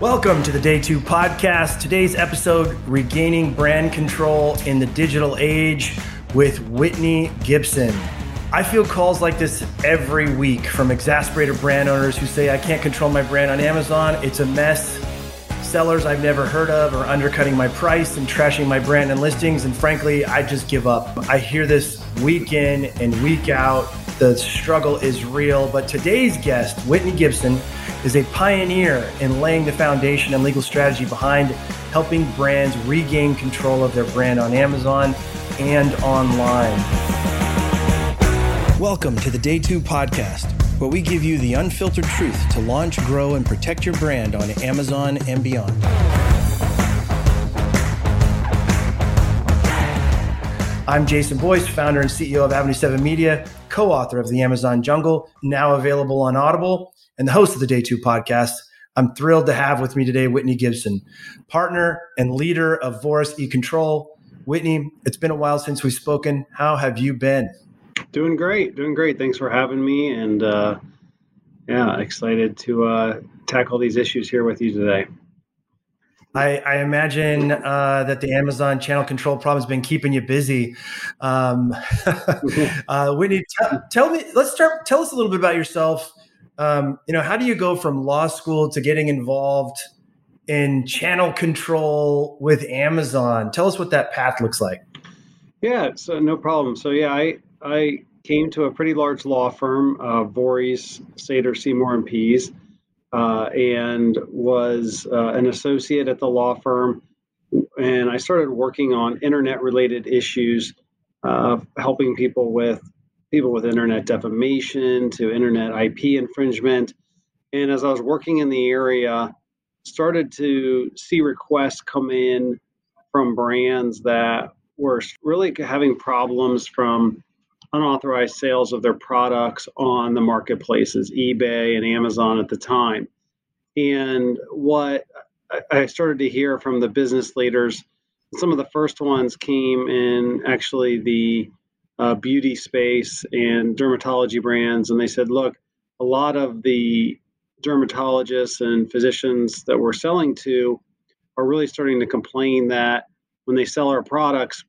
Welcome to the Day 2 podcast. Today's episode Regaining Brand Control in the Digital Age with Whitney Gibson. I feel calls like this every week from exasperated brand owners who say, I can't control my brand on Amazon. It's a mess. Sellers I've never heard of are undercutting my price and trashing my brand and listings. And frankly, I just give up. I hear this week in and week out. The struggle is real. But today's guest, Whitney Gibson, is a pioneer in laying the foundation and legal strategy behind helping brands regain control of their brand on Amazon and online. Welcome to the Day 2 podcast, where we give you the unfiltered truth to launch, grow, and protect your brand on Amazon and beyond. I'm Jason Boyce, founder and CEO of Avenue 7 Media, co author of The Amazon Jungle, now available on Audible and the host of the Day Two podcast. I'm thrilled to have with me today Whitney Gibson, partner and leader of Vorys E Control. Whitney, it's been a while since we've spoken. How have you been? Doing great, doing great. Thanks for having me, and uh, yeah, excited to uh, tackle these issues here with you today. I, I imagine uh, that the Amazon channel control problem has been keeping you busy. Um, uh, Whitney, t- tell me. Let's start. Tell us a little bit about yourself um, you know, how do you go from law school to getting involved in channel control with Amazon? Tell us what that path looks like. Yeah, so no problem. So yeah, I I came to a pretty large law firm, uh, Vorys, Sater, Seymour and Pease, uh, and was uh, an associate at the law firm. And I started working on internet-related issues, uh, helping people with people with internet defamation to internet IP infringement. And as I was working in the area, started to see requests come in from brands that were really having problems from unauthorized sales of their products on the marketplaces, eBay and Amazon at the time. And what I started to hear from the business leaders, some of the first ones came in actually the uh, beauty space and dermatology brands, and they said, look, a lot of the dermatologists and physicians that we're selling to are really starting to complain that when they sell our products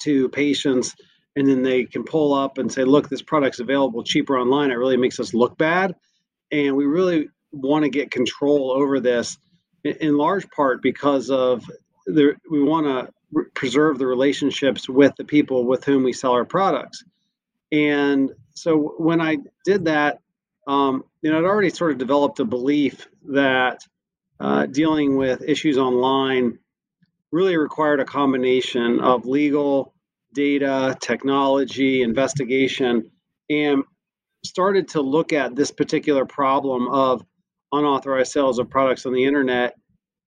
to patients and then they can pull up and say look this product's available cheaper online it really makes us look bad and we really want to get control over this in large part because of the, we want to preserve the relationships with the people with whom we sell our products. And so when I did that, um, you know, I'd already sort of developed a belief that uh, dealing with issues online really required a combination of legal, data, technology, investigation, and started to look at this particular problem of unauthorized sales of products on the internet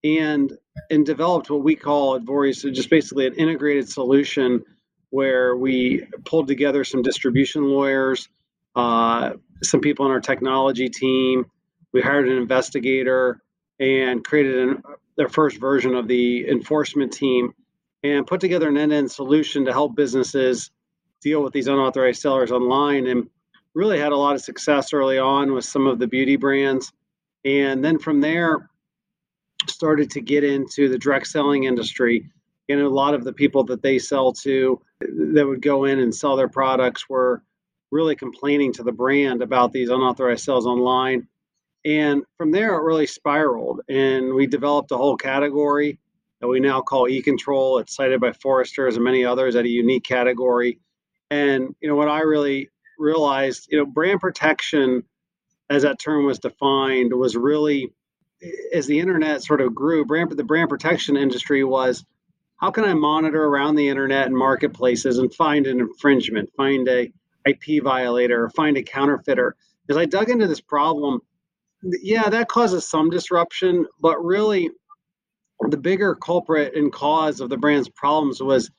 and and developed what we call at Vorys, so just basically an integrated solution where we pulled together some distribution lawyers, uh, some people on our technology team. We hired an investigator and created an, their first version of the enforcement team and put together an end-to-end solution to help businesses deal with these unauthorized sellers online and really had a lot of success early on with some of the beauty brands and then from there started to get into the direct selling industry. And a lot of the people that they sell to that would go in and sell their products were really complaining to the brand about these unauthorized sales online. And from there, it really spiraled. And we developed a whole category that we now call e-control. It's cited by Forrester and many others at a unique category. And you know what I really realized, you know, brand protection, as that term was defined, was really as the internet sort of grew, brand the brand protection industry was how can I monitor around the internet and marketplaces and find an infringement, find a IP violator, find a counterfeiter? As I dug into this problem, yeah, that causes some disruption, but really the bigger culprit and cause of the brand's problems was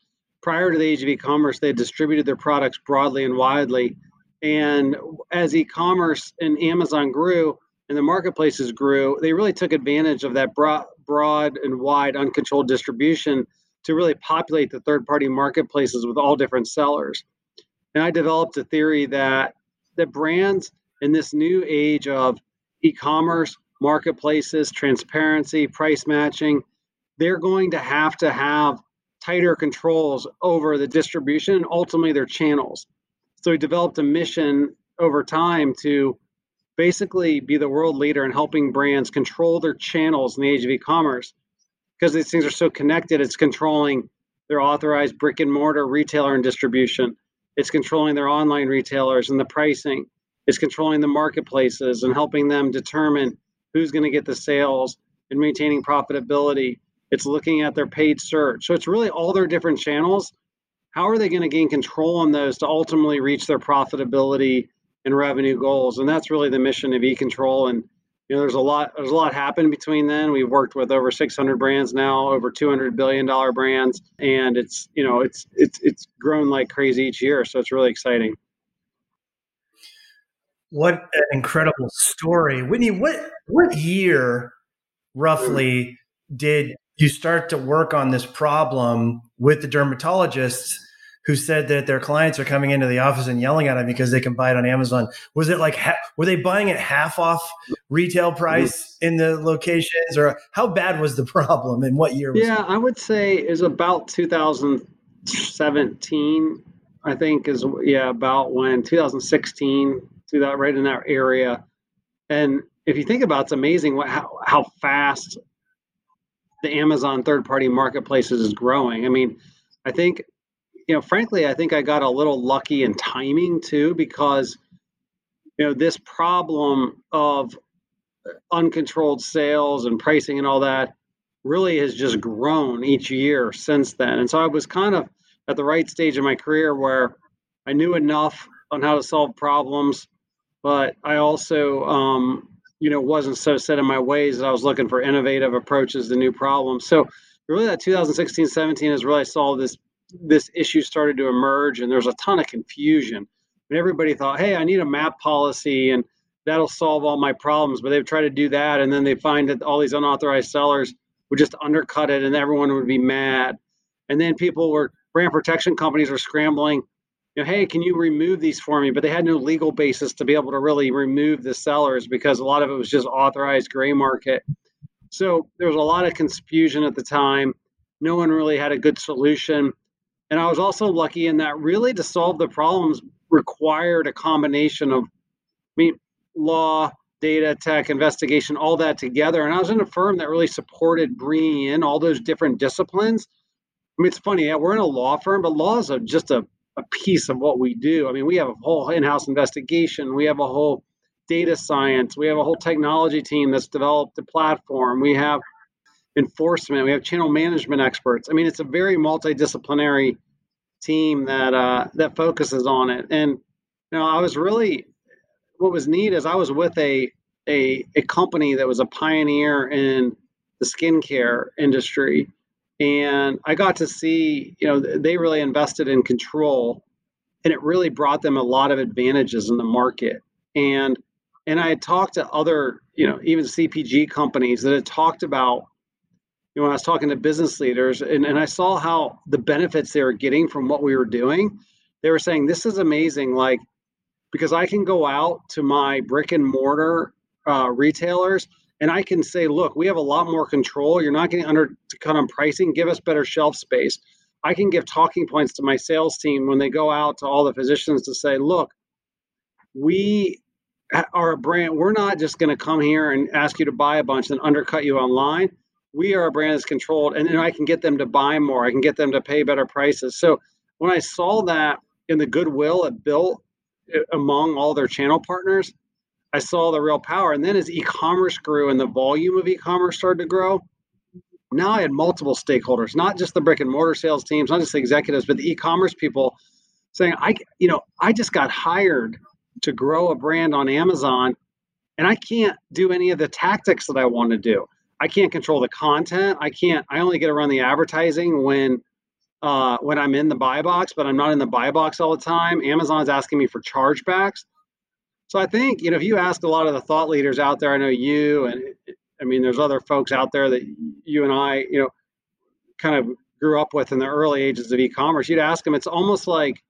prior to the age of e-commerce, they distributed their products broadly and widely. And as e-commerce and Amazon grew, and the marketplaces grew, they really took advantage of that broad, broad and wide uncontrolled distribution to really populate the third party marketplaces with all different sellers. And I developed a theory that that brands in this new age of e-commerce marketplaces, transparency, price matching. They're going to have to have tighter controls over the distribution and ultimately their channels. So we developed a mission over time to basically be the world leader in helping brands control their channels in the age of e-commerce because these things are so connected it's controlling their authorized brick and mortar retailer and distribution. It's controlling their online retailers and the pricing. It's controlling the marketplaces and helping them determine who's going to get the sales and maintaining profitability it's looking at their paid search. So it's really all their different channels. How are they going to gain control on those to ultimately reach their profitability and revenue goals? And that's really the mission of eControl. And you know, there's a lot there's a lot happened between then. We've worked with over 600 brands now, over 200 billion dollar brands, and it's you know it's it's it's grown like crazy each year. So it's really exciting. What an incredible story, Whitney. What what year roughly did you start to work on this problem with the dermatologists who said that their clients are coming into the office and yelling at them because they can buy it on Amazon. Was it like ha- were they buying it half off retail price in the locations, or how bad was the problem and what year? yeah, it? I would say is about 2017. I think is yeah about when 2016 to that right in that area, and if you think about it, it's amazing what how, how fast the Amazon third party marketplaces is growing. I mean, I think, you know, frankly, I think I got a little lucky in timing too, because, you know, this problem of uncontrolled sales and pricing and all that really has just grown each year since then. And so I was kind of at the right stage of my career where I knew enough on how to solve problems, but I also um, you know wasn't so set in my ways that I was looking for innovative approaches to new problems. So really, that 2016 17 is really I saw this this issue started to emerge, and there's a ton of confusion. And everybody thought, hey, I need a map policy, and that'll solve all my problems. But they've tried to do that, and then they find that all these unauthorized sellers would just undercut it, and everyone would be mad. And then people were brand protection companies were scrambling know, hey, can you remove these for me? But they had no legal basis to be able to really remove the sellers because a lot of it was just authorized gray market. So there was a lot of confusion at the time. No one really had a good solution. And I was also lucky in that really to solve the problems required a combination of, I mean, law, data, tech, investigation, all that together. And I was in a firm that really supported bringing in all those different disciplines. I mean, it's funny, yeah, we're in a law firm, but law is a, just a a piece of what we do. I mean, we have a whole in-house investigation. We have a whole data science. We have a whole technology team that's developed the platform. We have enforcement. We have channel management experts. I mean, it's a very multidisciplinary team that uh, that focuses on it. And you know, I was really what was neat is I was with a a, a company that was a pioneer in the skincare industry and I got to see, you know, they really invested in control, and it really brought them a lot of advantages in the market. And and I had talked to other, you know, even CPG companies that had talked about, you know, when I was talking to business leaders, and, and I saw how the benefits they were getting from what we were doing. They were saying, "This is amazing!" Like, because I can go out to my brick and mortar uh, retailers and I can say, look, we have a lot more control. You're not getting under to cut on pricing. Give us better shelf space. I can give talking points to my sales team when they go out to all the physicians to say, look, we are a brand. We're not just going to come here and ask you to buy a bunch and undercut you online. We are a brand that's controlled, and then I can get them to buy more. I can get them to pay better prices. So when I saw that in the goodwill it built eh, among all their channel partners, I saw the real power. And then as e-commerce grew and the volume of e-commerce started to grow, now I had multiple stakeholders, not just the brick and mortar sales teams, not just the executives, but the e-commerce people saying, I, you know, I just got hired to grow a brand on Amazon and I can't do any of the tactics that I want to do. I can't control the content. I can't, I only get run the advertising when uh, when I'm in the buy box, but I'm not in the buy box all the time. Amazon's asking me for chargebacks. So I think, you know, if you ask a lot of the thought leaders out there, I know you and I mean, there's other folks out there that you and I, you know, kind of grew up with in the early ages of e-commerce. You'd ask them, it's almost like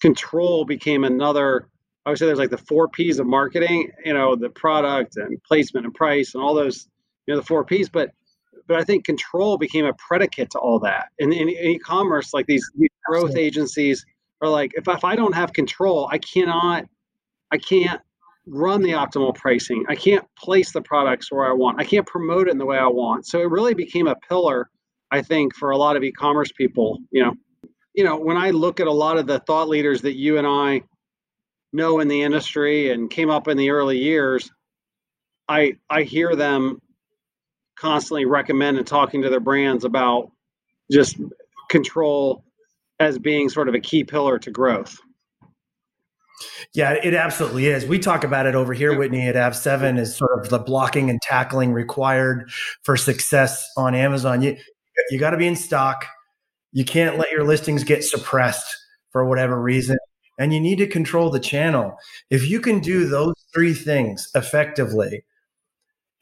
control became another I would say there's like the four P's of marketing, you know, the product and placement and price and all those, you know, the four P's. But but I think control became a predicate to all that. And in, in e-commerce, like these, these growth agencies are like, if, if I don't have control, I cannot, I can't run the optimal pricing. I can't place the products where I want. I can't promote it in the way I want. So it really became a pillar, I think, for a lot of e-commerce people. You know, you know, when I look at a lot of the thought leaders that you and I know in the industry and came up in the early years, I I hear them constantly recommend and talking to their brands about just control as being sort of a key pillar to growth. Yeah, it absolutely is. We talk about it over here, Whitney, at Av7 is sort of the blocking and tackling required for success on Amazon. You you got to be in stock. You can't let your listings get suppressed for whatever reason. And you need to control the channel. If you can do those three things effectively,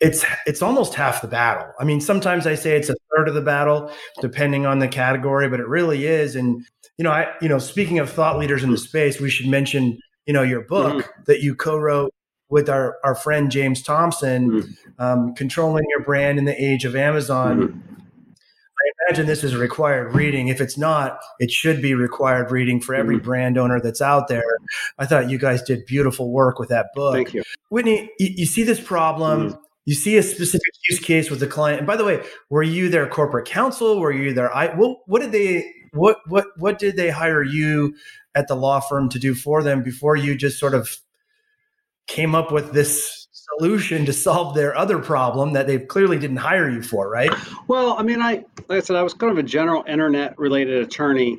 it's it's almost half the battle. I mean, sometimes I say it's a third of the battle, depending on the category, but it really is. And you know, I you know, speaking of thought leaders in the space, we should mention you know your book mm-hmm. that you co-wrote with our our friend James Thomson, mm-hmm. um, controlling your brand in the age of Amazon. Mm-hmm. I imagine this is required reading. If it's not, it should be required reading for every mm-hmm. brand owner that's out there. I thought you guys did beautiful work with that book. Thank you, Whitney. You, you see this problem mm-hmm you see a specific use case with the client. And by the way, were you their corporate counsel? Were you their I what what did they what what what did they hire you at the law firm to do for them before you just sort of came up with this solution to solve their other problem that they clearly didn't hire you for, right? Well, I mean, I like I said, I was kind of a general internet related attorney,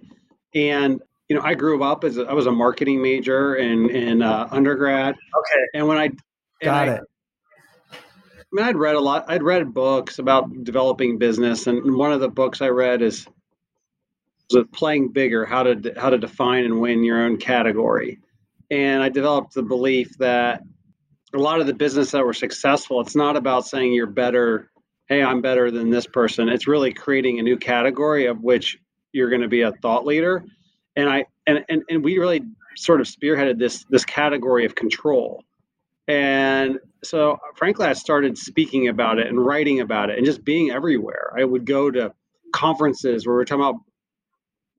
and you know, I grew up as a, I was a marketing major in in uh, undergrad. Okay, and when I got I, it I mean, I'd read a lot. I'd read books about developing business, and one of the books I read is was playing bigger how to how to define and win your own category. And I developed the belief that a lot of the business that were successful, it's not about saying you're better. Hey, I'm better than this person. It's really creating a new category of which you're going to be a thought leader. And I and and, and we really sort of spearheaded this this category of control. And so, frankly, I started speaking about it and writing about it and just being everywhere. I would go to conferences where we are talking about,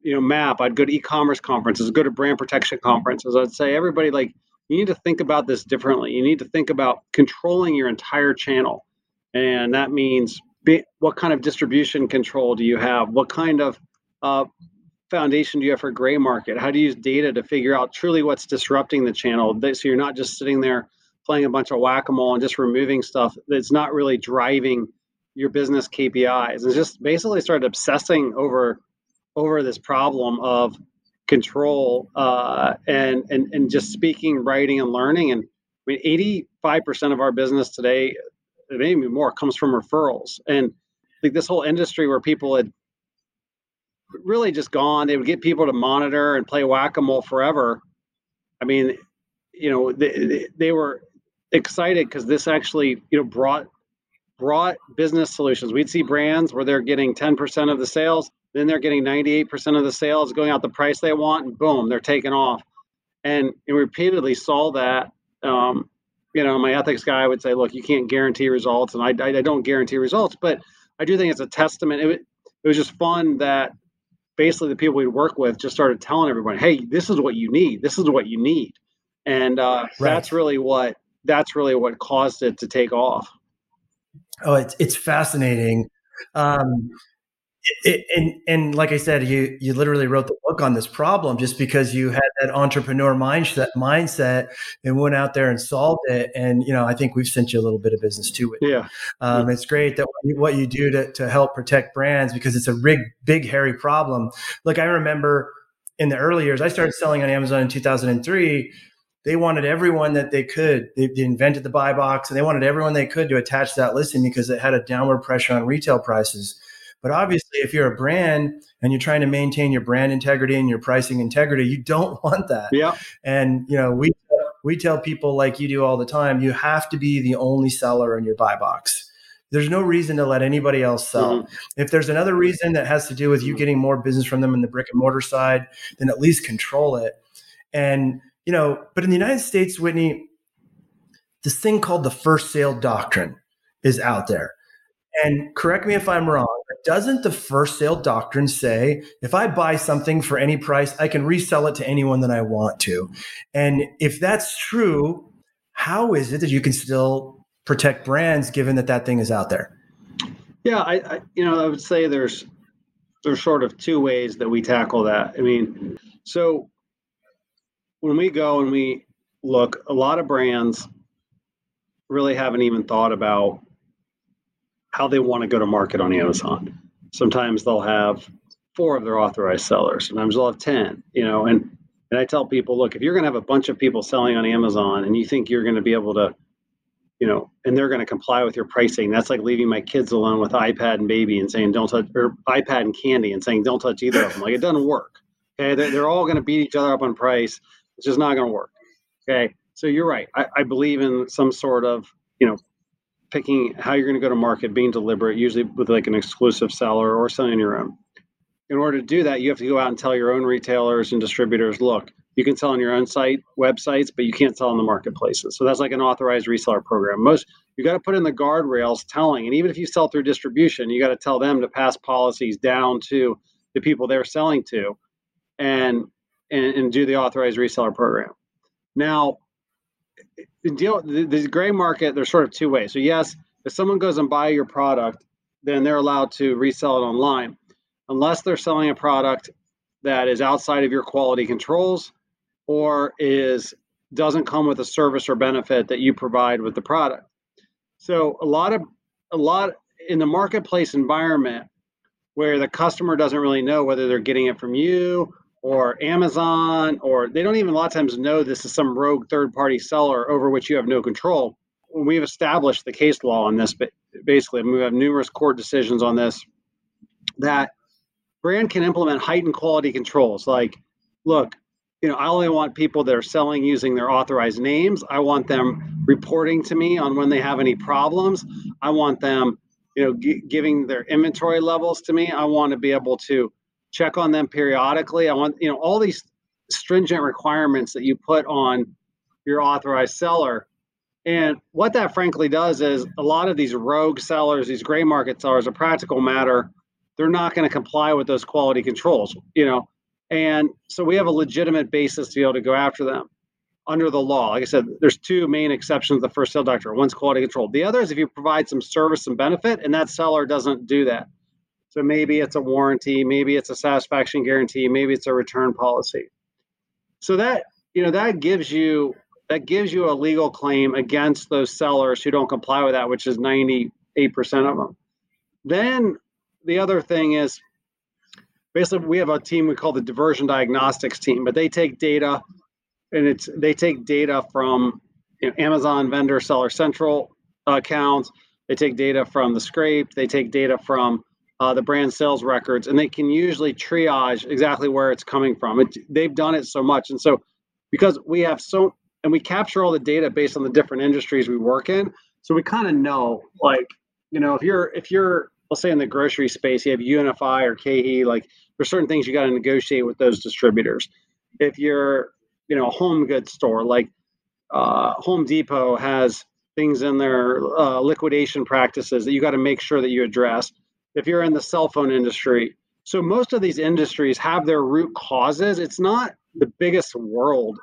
you know, MAP. I'd go to e-commerce conferences, go to brand protection conferences. I'd say, everybody, like, you need to think about this differently. You need to think about controlling your entire channel, and that means be, what kind of distribution control do you have? What kind of uh, foundation do you have for gray market? How do you use data to figure out truly what's disrupting the channel? So you're not just sitting there playing a bunch of whack-a-mole and just removing stuff that's not really driving your business KPIs and just basically started obsessing over over this problem of control uh, and and and just speaking, writing, and learning. And I mean, eighty five percent of our business today, maybe more, comes from referrals. And like this whole industry where people had really just gone, they would get people to monitor and play whack a mole forever. I mean, you know, they, they were excited because this actually you know brought brought business solutions. We'd see brands where they're getting 10% of the sales, then they're getting 98% of the sales going out the price they want, and boom, they're taking off. And, and repeatedly saw that. Um, you know, my ethics guy would say, look, you can't guarantee results, and I, I, I don't guarantee results, but I do think it's a testament. It, it was just fun that basically the people we work with just started telling everyone, hey, this is what you need. This is what you need. And uh, right. that's really what that's really what caused it to take off. Oh, it's it's fascinating. Um, it, and and like I said, you you literally wrote the book on this problem just because you had that entrepreneur mindset mindset and went out there and solved it. And you know, I think we've sent you a little bit of business too. Yeah, um, it's great that what you do to to help protect brands because it's a big big hairy problem. Look, I remember in the early years, I started selling on Amazon in 2003 they wanted everyone that they could. They, they, invented the buy box and they wanted everyone they could to attach that listing because it had a downward pressure on retail prices. But obviously, if you're a brand and you're trying to maintain your brand integrity and your pricing integrity, you don't want that. Yeah. And you know, we we tell people like you do all the time, you have to be the only seller in your buy box. There's no reason to let anybody else sell. Mm-hmm. If there's another reason that has to do with you getting more business from them in the brick and mortar side, then at least control it. And you know, but in the United States, Whitney, this thing called the first sale doctrine is out there. And correct me if I'm wrong, doesn't the first sale doctrine say if I buy something for any price, I can resell it to anyone that I want to? And if that's true, how is it that you can still protect brands given that that thing is out there? Yeah, I, I you know I would say there's there's sort of two ways that we tackle that. I mean, so when we go and we look, a lot of brands really haven't even thought about how they want to go to market on Amazon. Sometimes they'll have four of their authorized sellers. Sometimes they'll have 10, you know, and and I tell people, look, if you're going to have a bunch of people selling on Amazon and you think you're going to be able to, you know, and they're going to comply with your pricing, that's like leaving my kids alone with iPad and baby and saying don't touch, or iPad and candy and saying don't touch either of them. Like it doesn't work. Okay, they're, they're all going to beat each other up on price. It's just not going to work. Okay, so you're right. I, I believe in some sort of, you know, picking how you're going to go to market, being deliberate, usually with like an exclusive seller or selling your own in order to do that, you have to go out and tell your own retailers and distributors, look, you can sell on your own site websites, but you can't sell on the marketplaces. So that's like an authorized reseller program. Most you got to put in the guardrails telling, and even if you sell through distribution, you got to tell them to pass policies down to the people they're selling to, and and, and do the authorized reseller program. Now, deal the, the gray market, there's sort of two ways. So yes, if someone goes and buy your product, then they're allowed to resell it online unless they're selling a product that is outside of your quality controls or is doesn't come with a service or benefit that you provide with the product. So a lot of a lot in the marketplace environment where the customer doesn't really know whether they're getting it from you or Amazon or they don't even a lot of times know this is some rogue third party seller over which you have no control. We've established the case law on this, but basically we have numerous court decisions on this that brand can implement heightened quality controls. Like look you know i only want people that are selling using their authorized names. I want them reporting to me on when they have any problems. I want them you know g- giving their inventory levels to me. I want to be able to check on them periodically i want you know all these stringent requirements that you put on your authorized seller and what that frankly does is a lot of these rogue sellers these gray market sellers a practical matter they're not going to comply with those quality controls, you know. And so we have a legitimate basis to be able to go after them under the law. Like I said, there's two main exceptions the first sale doctrine. One's quality control. The other is if you provide some service and benefit and that seller doesn't do that. So maybe it's a warranty, maybe it's a satisfaction guarantee, maybe it's a return policy. So that, you know, that gives you that gives you a legal claim against those sellers who don't comply with that, which is 98% of them. Then the other thing is basically we have a team we call the diversion diagnostics team, but they take data and it's they take data from you know, Amazon vendor seller central accounts. They take data from the scrape. They take data from uh, the brand sales records, and they can usually triage exactly where it's coming from. It, they've done it so much, and so because we have so and we capture all the data based on the different industries we work in, so we kind of know like you know if you're if you're let's say in the grocery space, you have UNFI or KeHE, like there's certain things you got to negotiate with those distributors. If you're, you know, a home goods store, like uh, Home Depot has things in their uh, liquidation practices that you got to make sure that you address. If you're in the cell phone industry, so most of these industries have their root causes. It's not the biggest world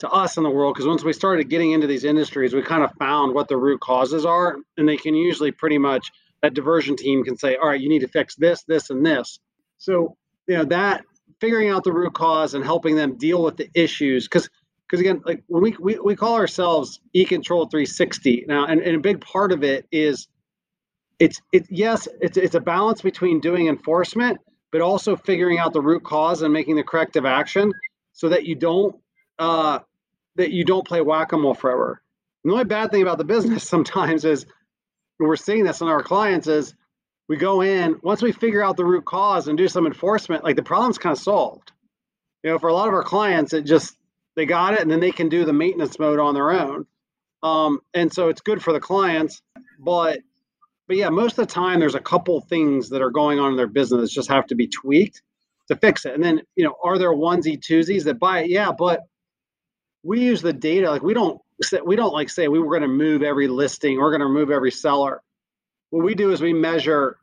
to us in the world because once we started getting into these industries, we kind of found what the root causes are, and they can usually pretty much that diversion team can say, all right, you need to fix this, this, and this. So, you know, that figuring out the root cause and helping them deal with the issues. Because, because again, like when we, we, we call ourselves e-control 360 now, and, and a big part of it is it's, it, yes, it's, it's a balance between doing enforcement, but also figuring out the root cause and making the corrective action so that you don't, uh, that you don't play whack-a-mole forever. And the only bad thing about the business sometimes is we're seeing this in our clients is we go in once we figure out the root cause and do some enforcement like the problem's kind of solved you know for a lot of our clients it just they got it and then they can do the maintenance mode on their own um, and so it's good for the clients but but yeah most of the time there's a couple things that are going on in their business just have to be tweaked to fix it and then you know are there onesie twosies that buy it yeah but we use the data. Like we don't we don't like say we were going to move every listing, we're going to remove every seller. What we do is we measure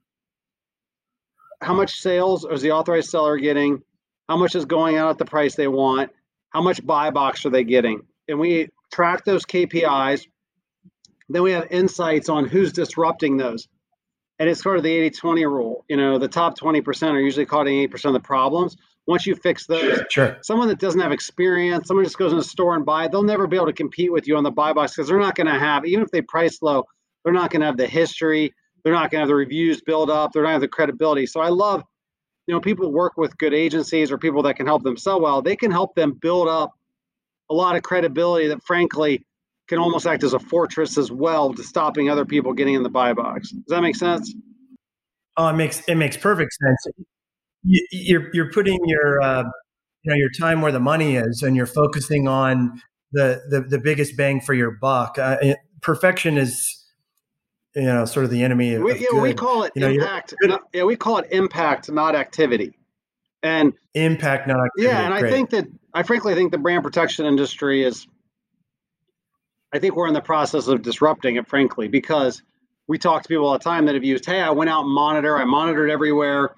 how much sales is the authorized seller getting, how much is going out at the price they want, how much buy box are they getting, and we track those KPIs. Then we have insights on who's disrupting those. And it's sort of the 80 20 rule. You know, the top 20% are usually causing 80% of the problems. Once you fix those, sure. someone that doesn't have experience, someone just goes in the store and buy, they'll never be able to compete with you on the buy box because they're not going to have, even if they price low, they're not going to have the history, they're not going to have the reviews build up, they're not going to have the credibility. So I love, you know, people work with good agencies or people that can help them sell well. They can help them build up a lot of credibility that, frankly, can almost act as a fortress as well to stopping other people getting in the buy box. Does that make sense? Oh, it makes it makes perfect sense you, you're you're putting your uh, you know your time where the money is, and you're focusing on the the, the biggest bang for your buck. Uh, perfection is you know sort of the enemy of, we, yeah, good. we call it you impact. Not, yeah, we call it impact, not activity. And impact, not activity. Yeah, and Great. I think that I frankly think the brand protection industry is. I think we're in the process of disrupting it, frankly, because we talk to people all the time that have used, hey, I went out and monitor, I monitored everywhere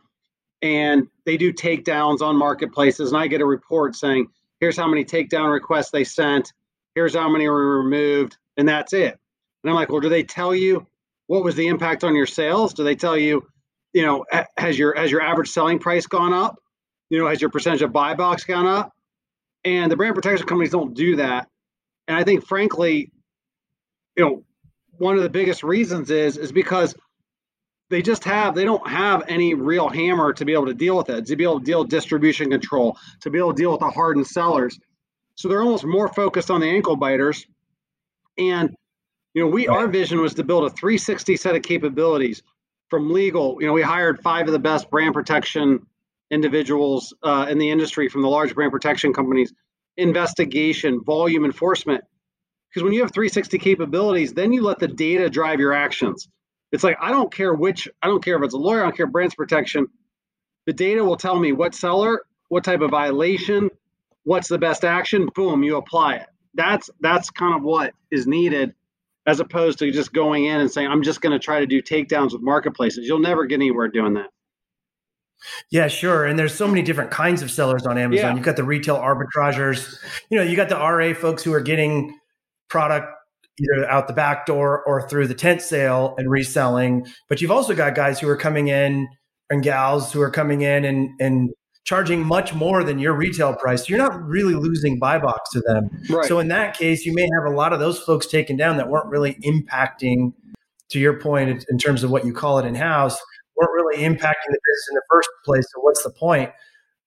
and they do takedowns on marketplaces and i get a report saying here's how many takedown requests they sent here's how many were removed and that's it. And i'm like well do they tell you what was the impact on your sales? Do they tell you you know has your has your average selling price gone up? You know has your percentage of buy box gone up? And the brand protection companies don't do that and i think frankly you know one of the biggest reasons is is because they just have they don't have any real hammer to be able to deal with it to be able to deal with distribution control to be able to deal with the hardened sellers. So they're almost more focused on the ankle biters. And you know we our vision was to build a 360 set of capabilities from legal. You know we hired five of the best brand protection individuals uh, in the industry from the large brand protection companies investigation volume enforcement because when you have 360 capabilities then you let the data drive your actions it's like I don't care which I don't care if it's a lawyer, I don't care brands protection. The data will tell me what seller, what type of violation, what's the best action. Boom, you apply it. That's that's kind of what is needed, as opposed to just going in and saying I'm just going to try to do takedowns with marketplaces. You'll never get anywhere doing that. Yeah, sure. And there's so many different kinds of sellers on Amazon. Yeah. You've got the retail arbitragers. You know, you got the RA folks who are getting product either out the back door or through the tent sale and reselling. But you've also got guys who are coming in and gals who are coming in and, and charging much more than your retail price. You're not really losing buy box to them. Right. So in that case, you may have a lot of those folks taken down that weren't really impacting, to your point, in terms of what you call it in house, weren't really impacting the business in the first place. So what's the point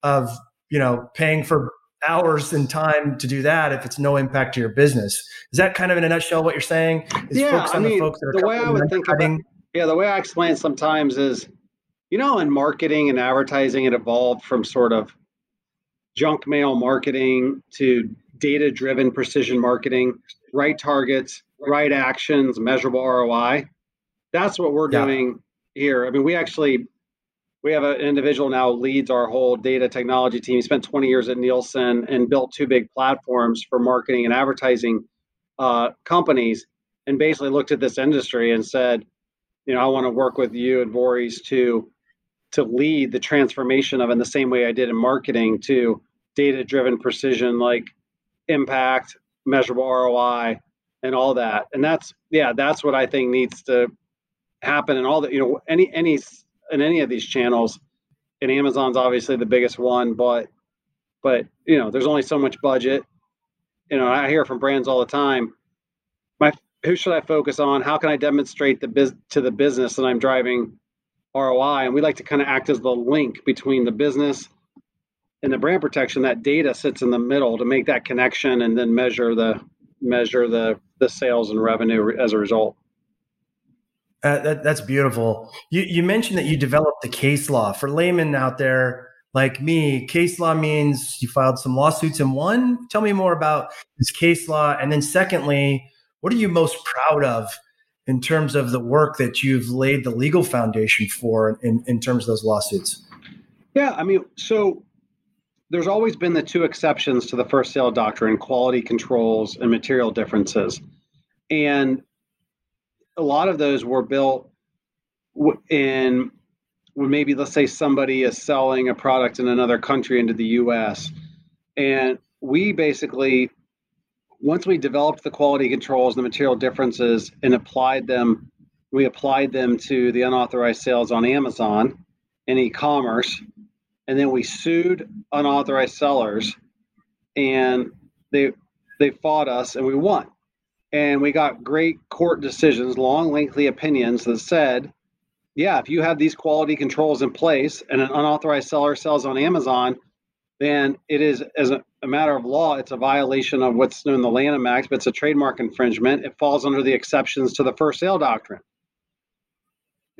of you know paying for hours and time to do that if it's no impact to your business. Is that kind of in a nutshell what you're saying? Is yeah, I mean, the, the way I would think about yeah, the way I explain sometimes is, you know, in marketing and advertising, it evolved from sort of junk mail marketing to data driven precision marketing, right targets, right actions, measurable ROI. That's what we're yeah. doing here. I mean, we actually we have an individual now leads our whole data technology team. He spent 20 years at Nielsen and built two big platforms for marketing and advertising uh, companies, and basically looked at this industry and said, you know, I want to work with you and Vorys to to lead the transformation of in the same way I did in marketing to data driven precision like impact, measurable ROI, and all that. And that's yeah, that's what I think needs to happen and all that. You know, any any in any of these channels. And Amazon's obviously the biggest one, but but you know, there's only so much budget. You know, I hear from brands all the time. My who should I focus on? How can I demonstrate the biz to the business that I'm driving ROI? And we like to kind of act as the link between the business and the brand protection. That data sits in the middle to make that connection and then measure the measure the the sales and revenue as a result. Uh, that, that's beautiful. You, you mentioned that you developed the case law for laymen out there like me. Case law means you filed some lawsuits in one. Tell me more about this case law. And then, secondly, what are you most proud of in terms of the work that you've laid the legal foundation for in, in terms of those lawsuits? Yeah, I mean, so there's always been the two exceptions to the first sale doctrine quality controls and material differences. And a lot of those were built in when maybe let's say somebody is selling a product in another country into the US and we basically once we developed the quality controls the material differences and applied them we applied them to the unauthorized sales on Amazon and e-commerce and then we sued unauthorized sellers and they they fought us and we won and we got great court decisions long lengthy opinions that said yeah if you have these quality controls in place and an unauthorized seller sells on amazon then it is as a, a matter of law it's a violation of what's known the lanham act but it's a trademark infringement it falls under the exceptions to the first sale doctrine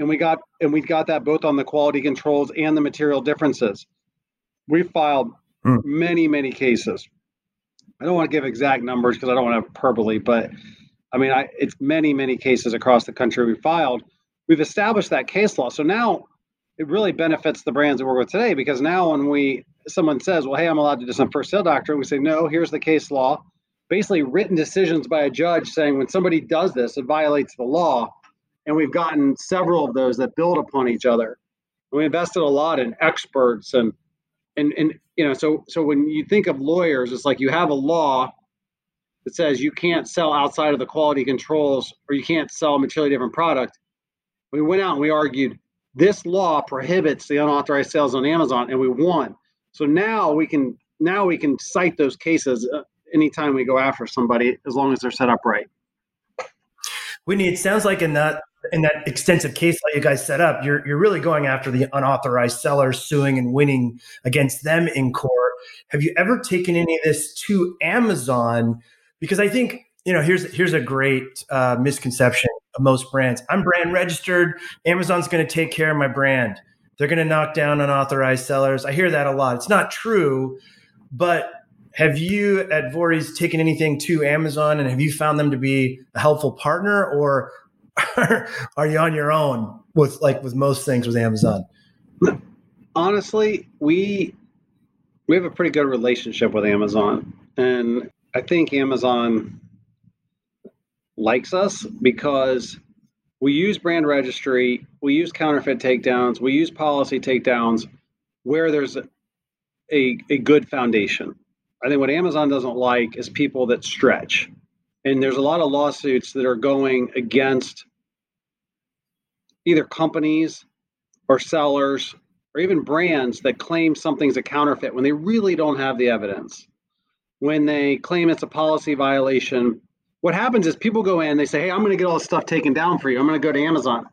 and we got and we've got that both on the quality controls and the material differences. We filed hmm. many many cases. I don't want to give exact numbers because I don't want to hyperbole, but I mean, I, it's many many cases across the country we filed. We've established that case law, so now it really benefits the brands that we're with today because now when we someone says, "Well, hey, I'm allowed to do some first sale doctrine," we say, "No, here's the case law." Basically, written decisions by a judge saying when somebody does this, it violates the law and we've gotten several of those that build upon each other. We invested a lot in experts and and and you know so so when you think of lawyers, it's like you have a law that says you can't sell outside of the quality controls or you can't sell a materially different product. We went out and we argued this law prohibits the unauthorized sales on Amazon, and we won. So now we can now we can cite those cases uh, anytime we go after somebody as long as they're set up right. Whitney, it sounds like in that in that extensive case that you guys set up, you're you're really going after the unauthorized sellers, suing and winning against them in court. Have you ever taken any of this to Amazon? Because I think you know here's here's a great uh, misconception of most brands. I'm brand registered. Amazon's going to take care of my brand. They're going to knock down unauthorized sellers. I hear that a lot. It's not true, but have you at Vorys taken anything to Amazon and have you found them to be a helpful partner or are you on your own with like with most things with Amazon? Honestly, we we have a pretty good relationship with Amazon, and I think Amazon likes us because we use brand registry, we use counterfeit takedowns, we use policy takedowns where there's a, a, a good foundation. I think what Amazon doesn't like is people that stretch. And there's a lot of lawsuits that are going against either companies or sellers or even brands that claim something's a counterfeit when they really don't have the evidence. When they claim it's a policy violation, what happens is people go in, they say, Hey, I'm going to get all this stuff taken down for you. I'm going to go to Amazon.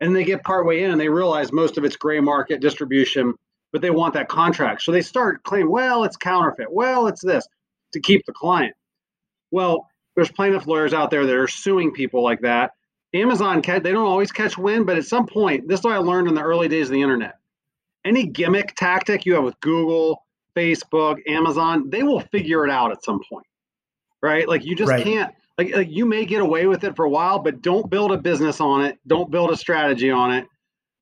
And they get partway in and they realize most of it's gray market distribution, but they want that contract. So they start claiming, well, it's counterfeit. Well, it's this to keep the client. Well, there's plaintiff lawyers out there that are suing people like that Amazon, they don't always catch wind, but at some point, this is what I learned in the early days of the internet. Any gimmick tactic you have with Google, Facebook, Amazon, they will figure it out at some point, right? Like you just right. can't. Like, like you may get away with it for a while, but don't build a business on it. Don't build a strategy on it.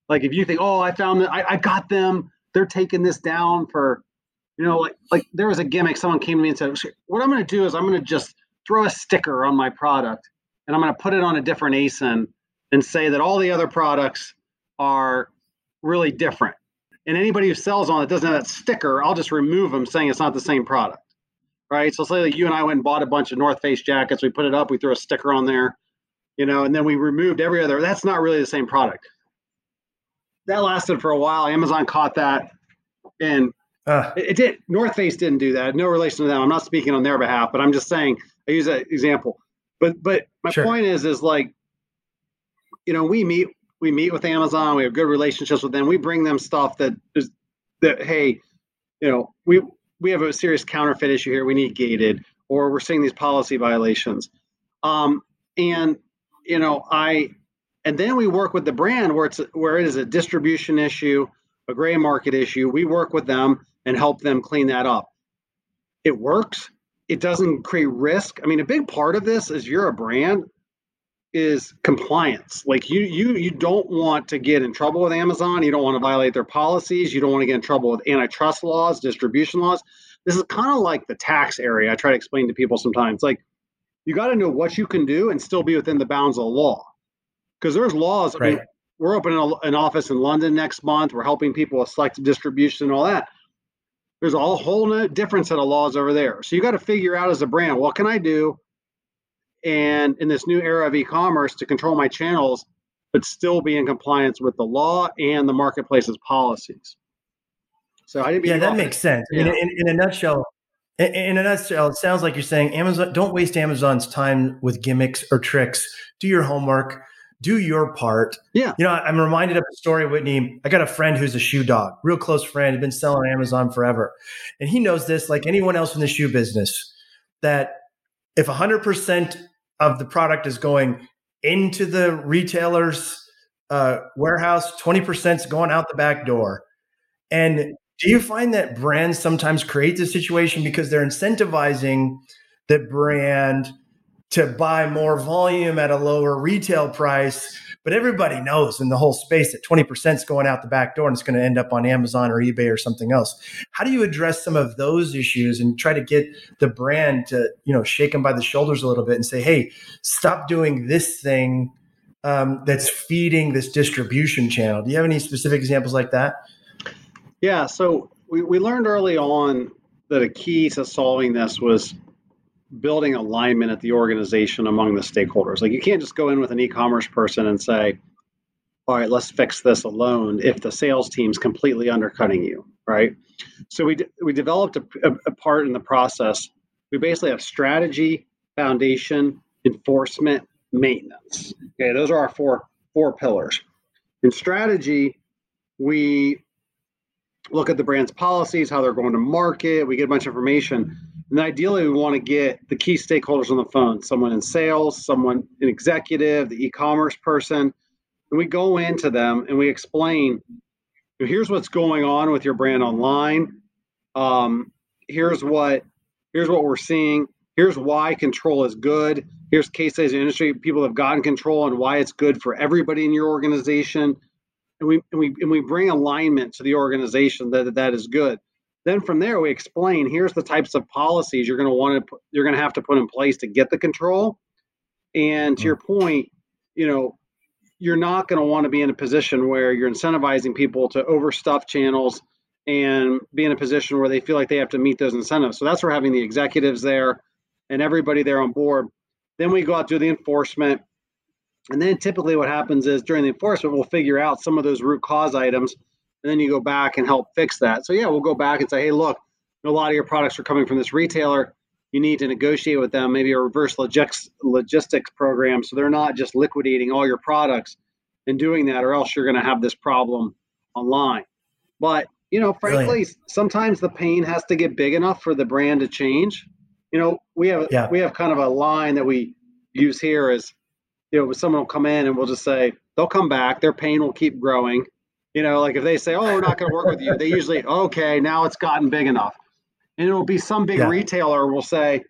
Like if you think, oh, I found that I, I got them, they're taking this down for, you know, like like there was a gimmick. Someone came to me and said, what I'm going to do is I'm going to just throw a sticker on my product and I'm going to put it on a different ASIN and say that all the other products are really different. And anybody who sells on it doesn't have that sticker, I'll just remove them saying it's not the same product. Right. So say like you and I went and bought a bunch of North Face jackets, we put it up, we threw a sticker on there, you know, and then we removed every other. That's not really the same product. That lasted for a while. Amazon caught that and uh, it, it did. North Face didn't do that. No relation to them. I'm not speaking on their behalf, but I'm just saying I use that example. But but my sure. point is is like, you know, we meet we meet with Amazon. We have good relationships with them. We bring them stuff that is that hey, you know, we we have a serious counterfeit issue here. We need gated, or we're seeing these policy violations. Um, and you know, I and then we work with the brand where it's where it is a distribution issue, a gray market issue. We work with them and help them clean that up. It works it doesn't create risk. I mean, a big part of this is you're a brand. is compliance. Like you you you don't want to get in trouble with Amazon. You don't want to violate their policies. You don't want to get in trouble with antitrust laws, distribution laws. This is kind of like the tax area. I try to explain to people sometimes. Like you got to know what you can do and still be within the bounds of the law. Because there's laws. Right. I mean, we're opening a, an office in London next month. We're helping people with selective distribution and all that. There's a whole different set of laws over there. So you got to figure out as a brand, what can I do and in this new era of e-commerce to control my channels but still be in compliance with the law and the marketplace's policies. So i didn't yeah that makes sense. Yeah. in, in, in, a nutshell in a nutshell it sounds like you're saying amazon don't waste amazon's time with gimmicks or tricks. Do your homework do your part. Yeah. You know, I'm reminded of a story, Whitney. I got a friend who's a shoe dog, real close friend, He's been selling Amazon forever. And he knows this, like anyone else in the shoe business, that if 100% of the product is going into the retailer's uh, warehouse, 20% is going out the back door. And do you find that brands sometimes create this situation because they're incentivizing the brand to buy more volume at a lower retail price? But everybody knows in the whole space that 20% is going out the back door and it's going to end up on Amazon or eBay or something else. How do you address some of those issues and try to get the brand to, you know, shake them by the shoulders a little bit and say, hey, stop doing this thing um, that's feeding this distribution channel? Do you have any specific examples like that? Yeah. So we, we learned early on that a key to solving this was building alignment at the organization among the stakeholders. Like you can't just go in with an e-commerce person and say, "All right, let's fix this alone." If the sales team's completely undercutting you, right? So we we developed a, a part in the process. We basically have strategy, foundation, enforcement, maintenance. Okay, those are our four four pillars. In strategy, we look at the brand's policies, how they're going to market. We get a bunch of information and ideally, we want to get the key stakeholders on the phone someone in sales, someone, an executive, the e commerce person. And we go into them and we explain here's what's going on with your brand online. Um, here's what here's what we're seeing. Here's why control is good. Here's case studies in industry people have gotten control and why it's good for everybody in your organization. And we and we and we bring alignment to the organization that that is good. Then from there, we explain here's the types of policies you're going to want to you're going to have to put in place to get the control. And to mm-hmm. your point, you know, you're not going to want to be in a position where you're incentivizing people to overstuff channels and be in a position where they feel like they have to meet those incentives. So that's where having the executives there and everybody there on board. Then we go out do the enforcement. And then typically what happens is during the enforcement, we'll figure out some of those root cause items and then you go back and help fix that. So yeah, we'll go back and say, hey, look, a lot of your products are coming from this retailer. You need to negotiate with them, maybe a reverse logistics logistics program, so they're not just liquidating all your products and doing that, or else you're going to have this problem online. But you know, frankly, Brilliant. sometimes the pain has to get big enough for the brand to change. You know, we have yeah. we have kind of a line that we use here is, you know, someone will come in and we'll just say they'll come back, their pain will keep growing, you know, like if they say, "Oh, we're not going to work with you," they usually, "Okay, now it's gotten big enough," and it'll be some big yeah. retailer will say,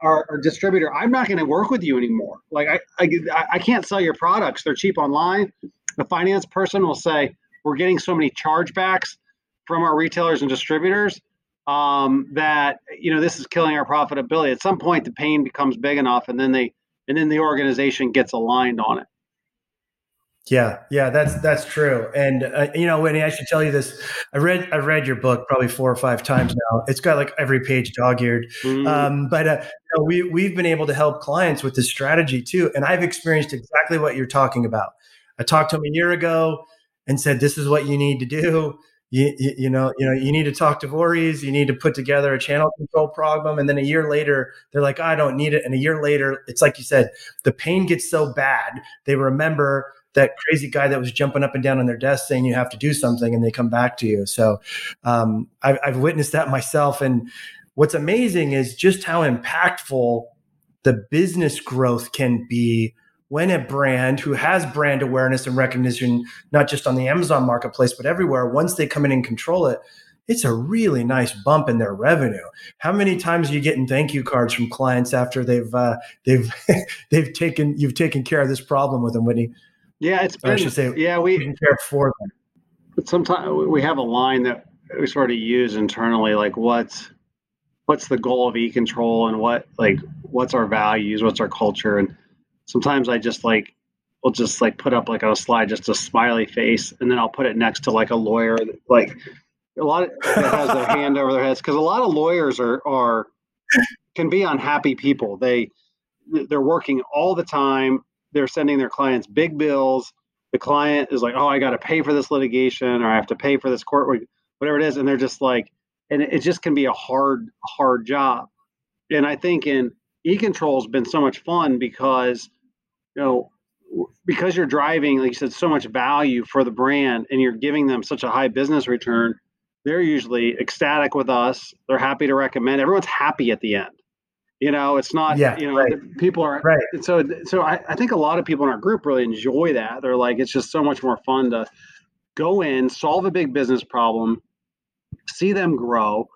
our, our, distributor, I'm not going to work with you anymore. Like I, I, I can't sell your products; they're cheap online. The finance person will say, "We're getting so many chargebacks from our retailers and distributors um, that you know this is killing our profitability." At some point, the pain becomes big enough, and then they, and then the organization gets aligned on it. Yeah, yeah, that's that's true. And uh, you know, Whitney, I should tell you this. I read I read your book probably four or five times now. It's got like every page dog-eared. Mm-hmm. Um, but uh, you know, we we've been able to help clients with this strategy too, and I've experienced exactly what you're talking about. I talked to him a year ago and said, "This is what you need to do." You, you, you, know, you know, you need to talk to Vorys. You need to put together a channel control problem, and then a year later, they're like, "I don't need it." And a year later, it's like you said, the pain gets so bad they remember that crazy guy that was jumping up and down on their desk saying you have to do something and they come back to you. So um, I've, I've witnessed that myself. And what's amazing is just how impactful the business growth can be when a brand who has brand awareness and recognition, not just on the Amazon marketplace, but everywhere, once they come in and control it, it's a really nice bump in their revenue. How many times are you getting thank you cards from clients after they've uh, they've they've taken you've taken care of this problem with them, Whitney? Yeah, it's been, I should say, yeah, we care for them. But sometimes we have a line that we sort of use internally, like what's what's the goal of e-control and what like what's our values, what's our culture, and sometimes I just like will just like put up like on a slide just a smiley face, and then I'll put it next to like a lawyer, like a lot of, that has their hand over their heads because a lot of lawyers are are can be unhappy people. They they're working all the time. They're sending their clients big bills. The client is like, "Oh, I got to pay for this litigation, or I have to pay for this court, whatever it is," and they're just like, and it just can be a hard, hard job. And I think in e-control has been so much fun because, you know, because you're driving, like you said, so much value for the brand, and you're giving them such a high business return they're usually ecstatic with us. They're happy to recommend. Everyone's happy at the end. You know, it's not, yeah, you know, right. people are, right. so, so I, I think a lot of people in our group really enjoy that. They're like, it's just so much more fun to go in, solve a big business problem, see them grow.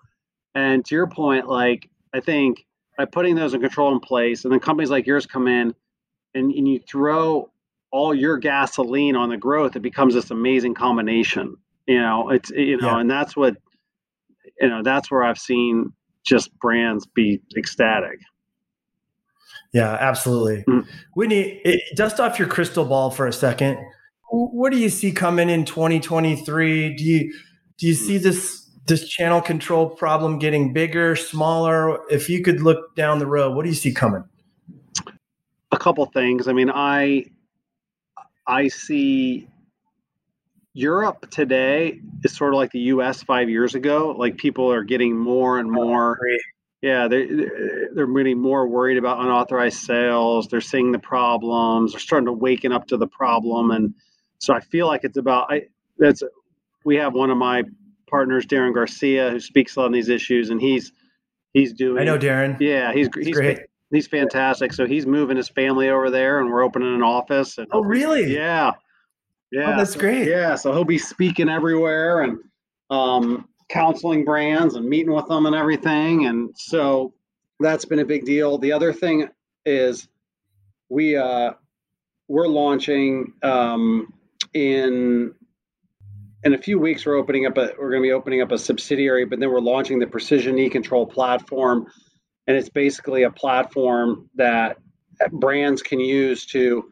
And to your point, like, I think by putting those in control in place, and then companies like yours come in and, and you throw all your gasoline on the growth, it becomes this amazing combination you know it's you know yeah. and that's what you know that's where i've seen just brands be ecstatic. Yeah absolutely. Mm-hmm. whitney it, dust off your crystal ball for a second. What do you see coming in 2023 do you do you see this this channel control problem getting bigger smaller? If you could look down the road what do you see coming? A couple things. I mean i i see Europe today is sort of like the U.S. five years ago. Like people are getting more and more. Yeah, they're they're getting more worried about unauthorized sales. They're seeing the problems. They're starting to waken up to the problem, and so I feel like it's about. I that's we have one of my partners, Darren Garcia, who speaks on these issues, and he's he's doing. I know Darren. Yeah, he's he's, he's great. He's fantastic. So he's moving his family over there, and we're opening an office. And oh, really? Yeah. Yeah, oh, that's great. Yeah, so he'll be speaking everywhere and um, counseling brands and meeting with them and everything. And so that's been a big deal. The other thing is we uh, we're launching um, in in a few weeks. We're opening up a we're going to be opening up a subsidiary, but then we're launching the Precision E Control platform, and it's basically a platform that brands can use to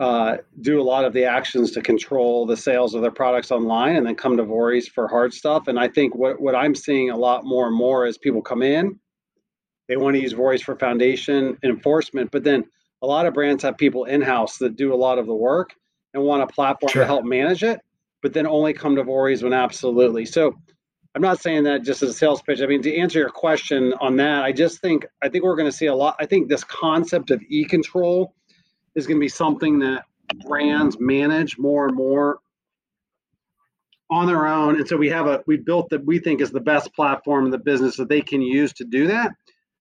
uh, do a lot of the actions to control the sales of their products online and then come to Vorys for hard stuff. And I think what, what I'm seeing a lot more and more is people come in, they want to use Vorys for foundation enforcement, but then a lot of brands have people in house that do a lot of the work and want a platform sure. to help manage it, but then only come to Vorys when absolutely. So I'm not saying that just as a sales pitch. I mean, to answer your question on that, I just think I think we're going to see a lot. I think this concept of e-control is going to be something that brands manage more and more on their own. And so we have a we built that we think is the best platform in the business that they can use to do that.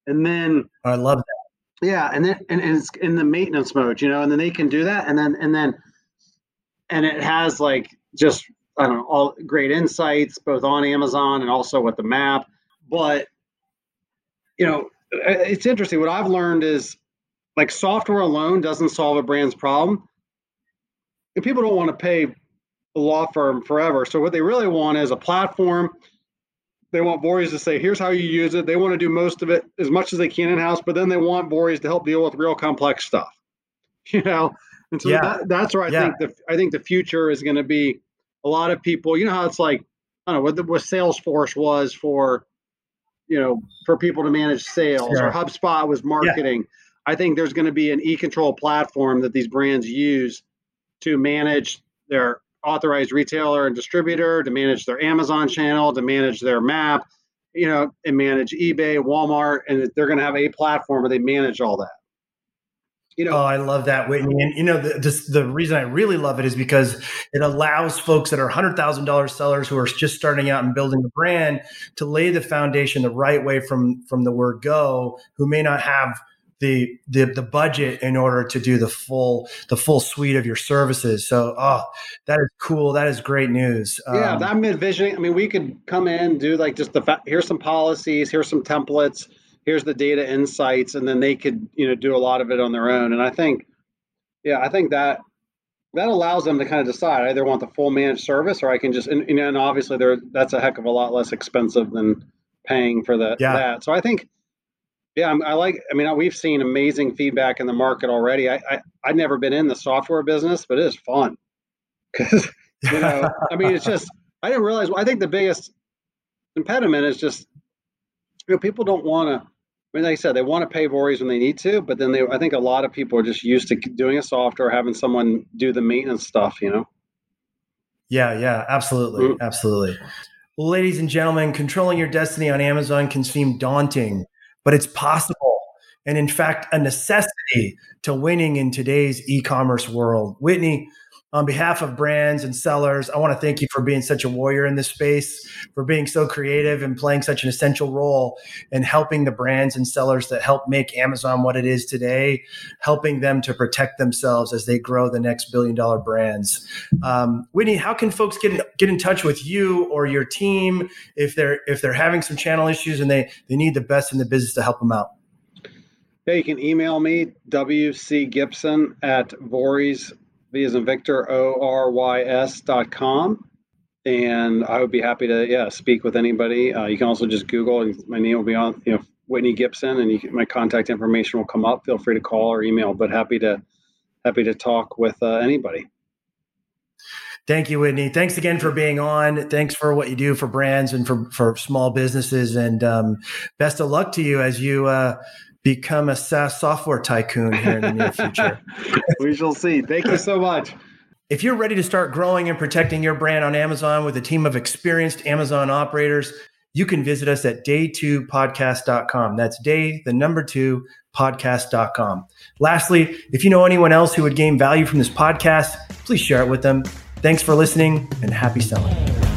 And then I love that. Yeah, and then and, and it's in the maintenance mode, you know, and then they can do that, and then and then and it has like just I don't know all great insights both on Amazon and also with the map. But you know, it's interesting. What I've learned is like software alone doesn't solve a brand's problem. And people don't want to pay a law firm forever. So what they really want is a platform. They want Vorys to say, here's how you use it. They want to do most of it as much as they can in house, but then they want Vorys to help deal with real complex stuff. You know, and so yeah. that, that's where I yeah. think the I think the future is going to be a lot of people. You know how it's like I don't know what, the, what Salesforce was for, you know, for people to manage sales, sure. or HubSpot was marketing. Yeah I think there's going to be an e-control platform that these brands use to manage their authorized retailer and distributor, to manage their Amazon channel, to manage their map, you know, and manage eBay, Walmart, and they're going to have a platform where they manage all that. You know, oh, I love that, Whitney. And you know, the, just the reason I really love it is because it allows folks that are hundred thousand dollars sellers who are just starting out and building a brand to lay the foundation the right way from from the word go, who may not have the, the the budget in order to do the full the full suite of your services. So, oh, that is cool. That is great news. Yeah, um, I'm envisioning. I mean, we could come in do like just the here's some policies, here's some templates, here's the data insights, and then they could you know do a lot of it on their own. And I think, yeah, I think that that allows them to kind of decide I either want the full managed service or I can just and, and obviously there that's a heck of a lot less expensive than paying for the, yeah. that. So I think yeah, I like. I mean, we've seen amazing feedback in the market already. I, I I've never been in the software business, but it is fun because you know, I mean, it's just I didn't realize. I think the biggest impediment is just you know people don't want to. I mean, like I said, they want to pay Vorys when they need to, but then they. I think a lot of people are just used to doing a software, having someone do the maintenance stuff. You know. Yeah. Yeah. Absolutely. Mm-hmm. Absolutely. Well, ladies and gentlemen, controlling your destiny on Amazon can seem daunting but it's possible. And in fact, a necessity to winning in today's e commerce world. Whitney, on behalf of brands and sellers, I want to thank you for being such a warrior in this space, for being so creative and playing such an essential role in helping the brands and sellers that help make Amazon what it is today, helping them to protect themselves as they grow the next billion dollar brands. Um, Whitney, how can folks get in, get in touch with you or your team if they're if they're having some channel issues and they they need the best in the business to help them out? Yeah, you can email me, WC Gibson at Vorys V as in Victor, O R Y S dot com. And I would be happy to, yeah, speak with anybody. Uh, you can also just Google and my name will be on, you know, Whitney Gibson and you, my contact information will come up. Feel free to call or email, but happy to, happy to talk with uh, anybody. Thank you, Whitney. Thanks again for being on. Thanks for what you do for brands and for, for small businesses. And um, best of luck to you as you uh, become a SaaS software tycoon here in the near future. we shall see. Thank you so much. If you're ready to start growing and protecting your brand on Amazon with a team of experienced Amazon operators, you can visit us at day2podcast.com. That's day, the number two, podcast.com. Lastly, if you know anyone else who would gain value from this podcast, please share it with them. Thanks for listening and happy selling.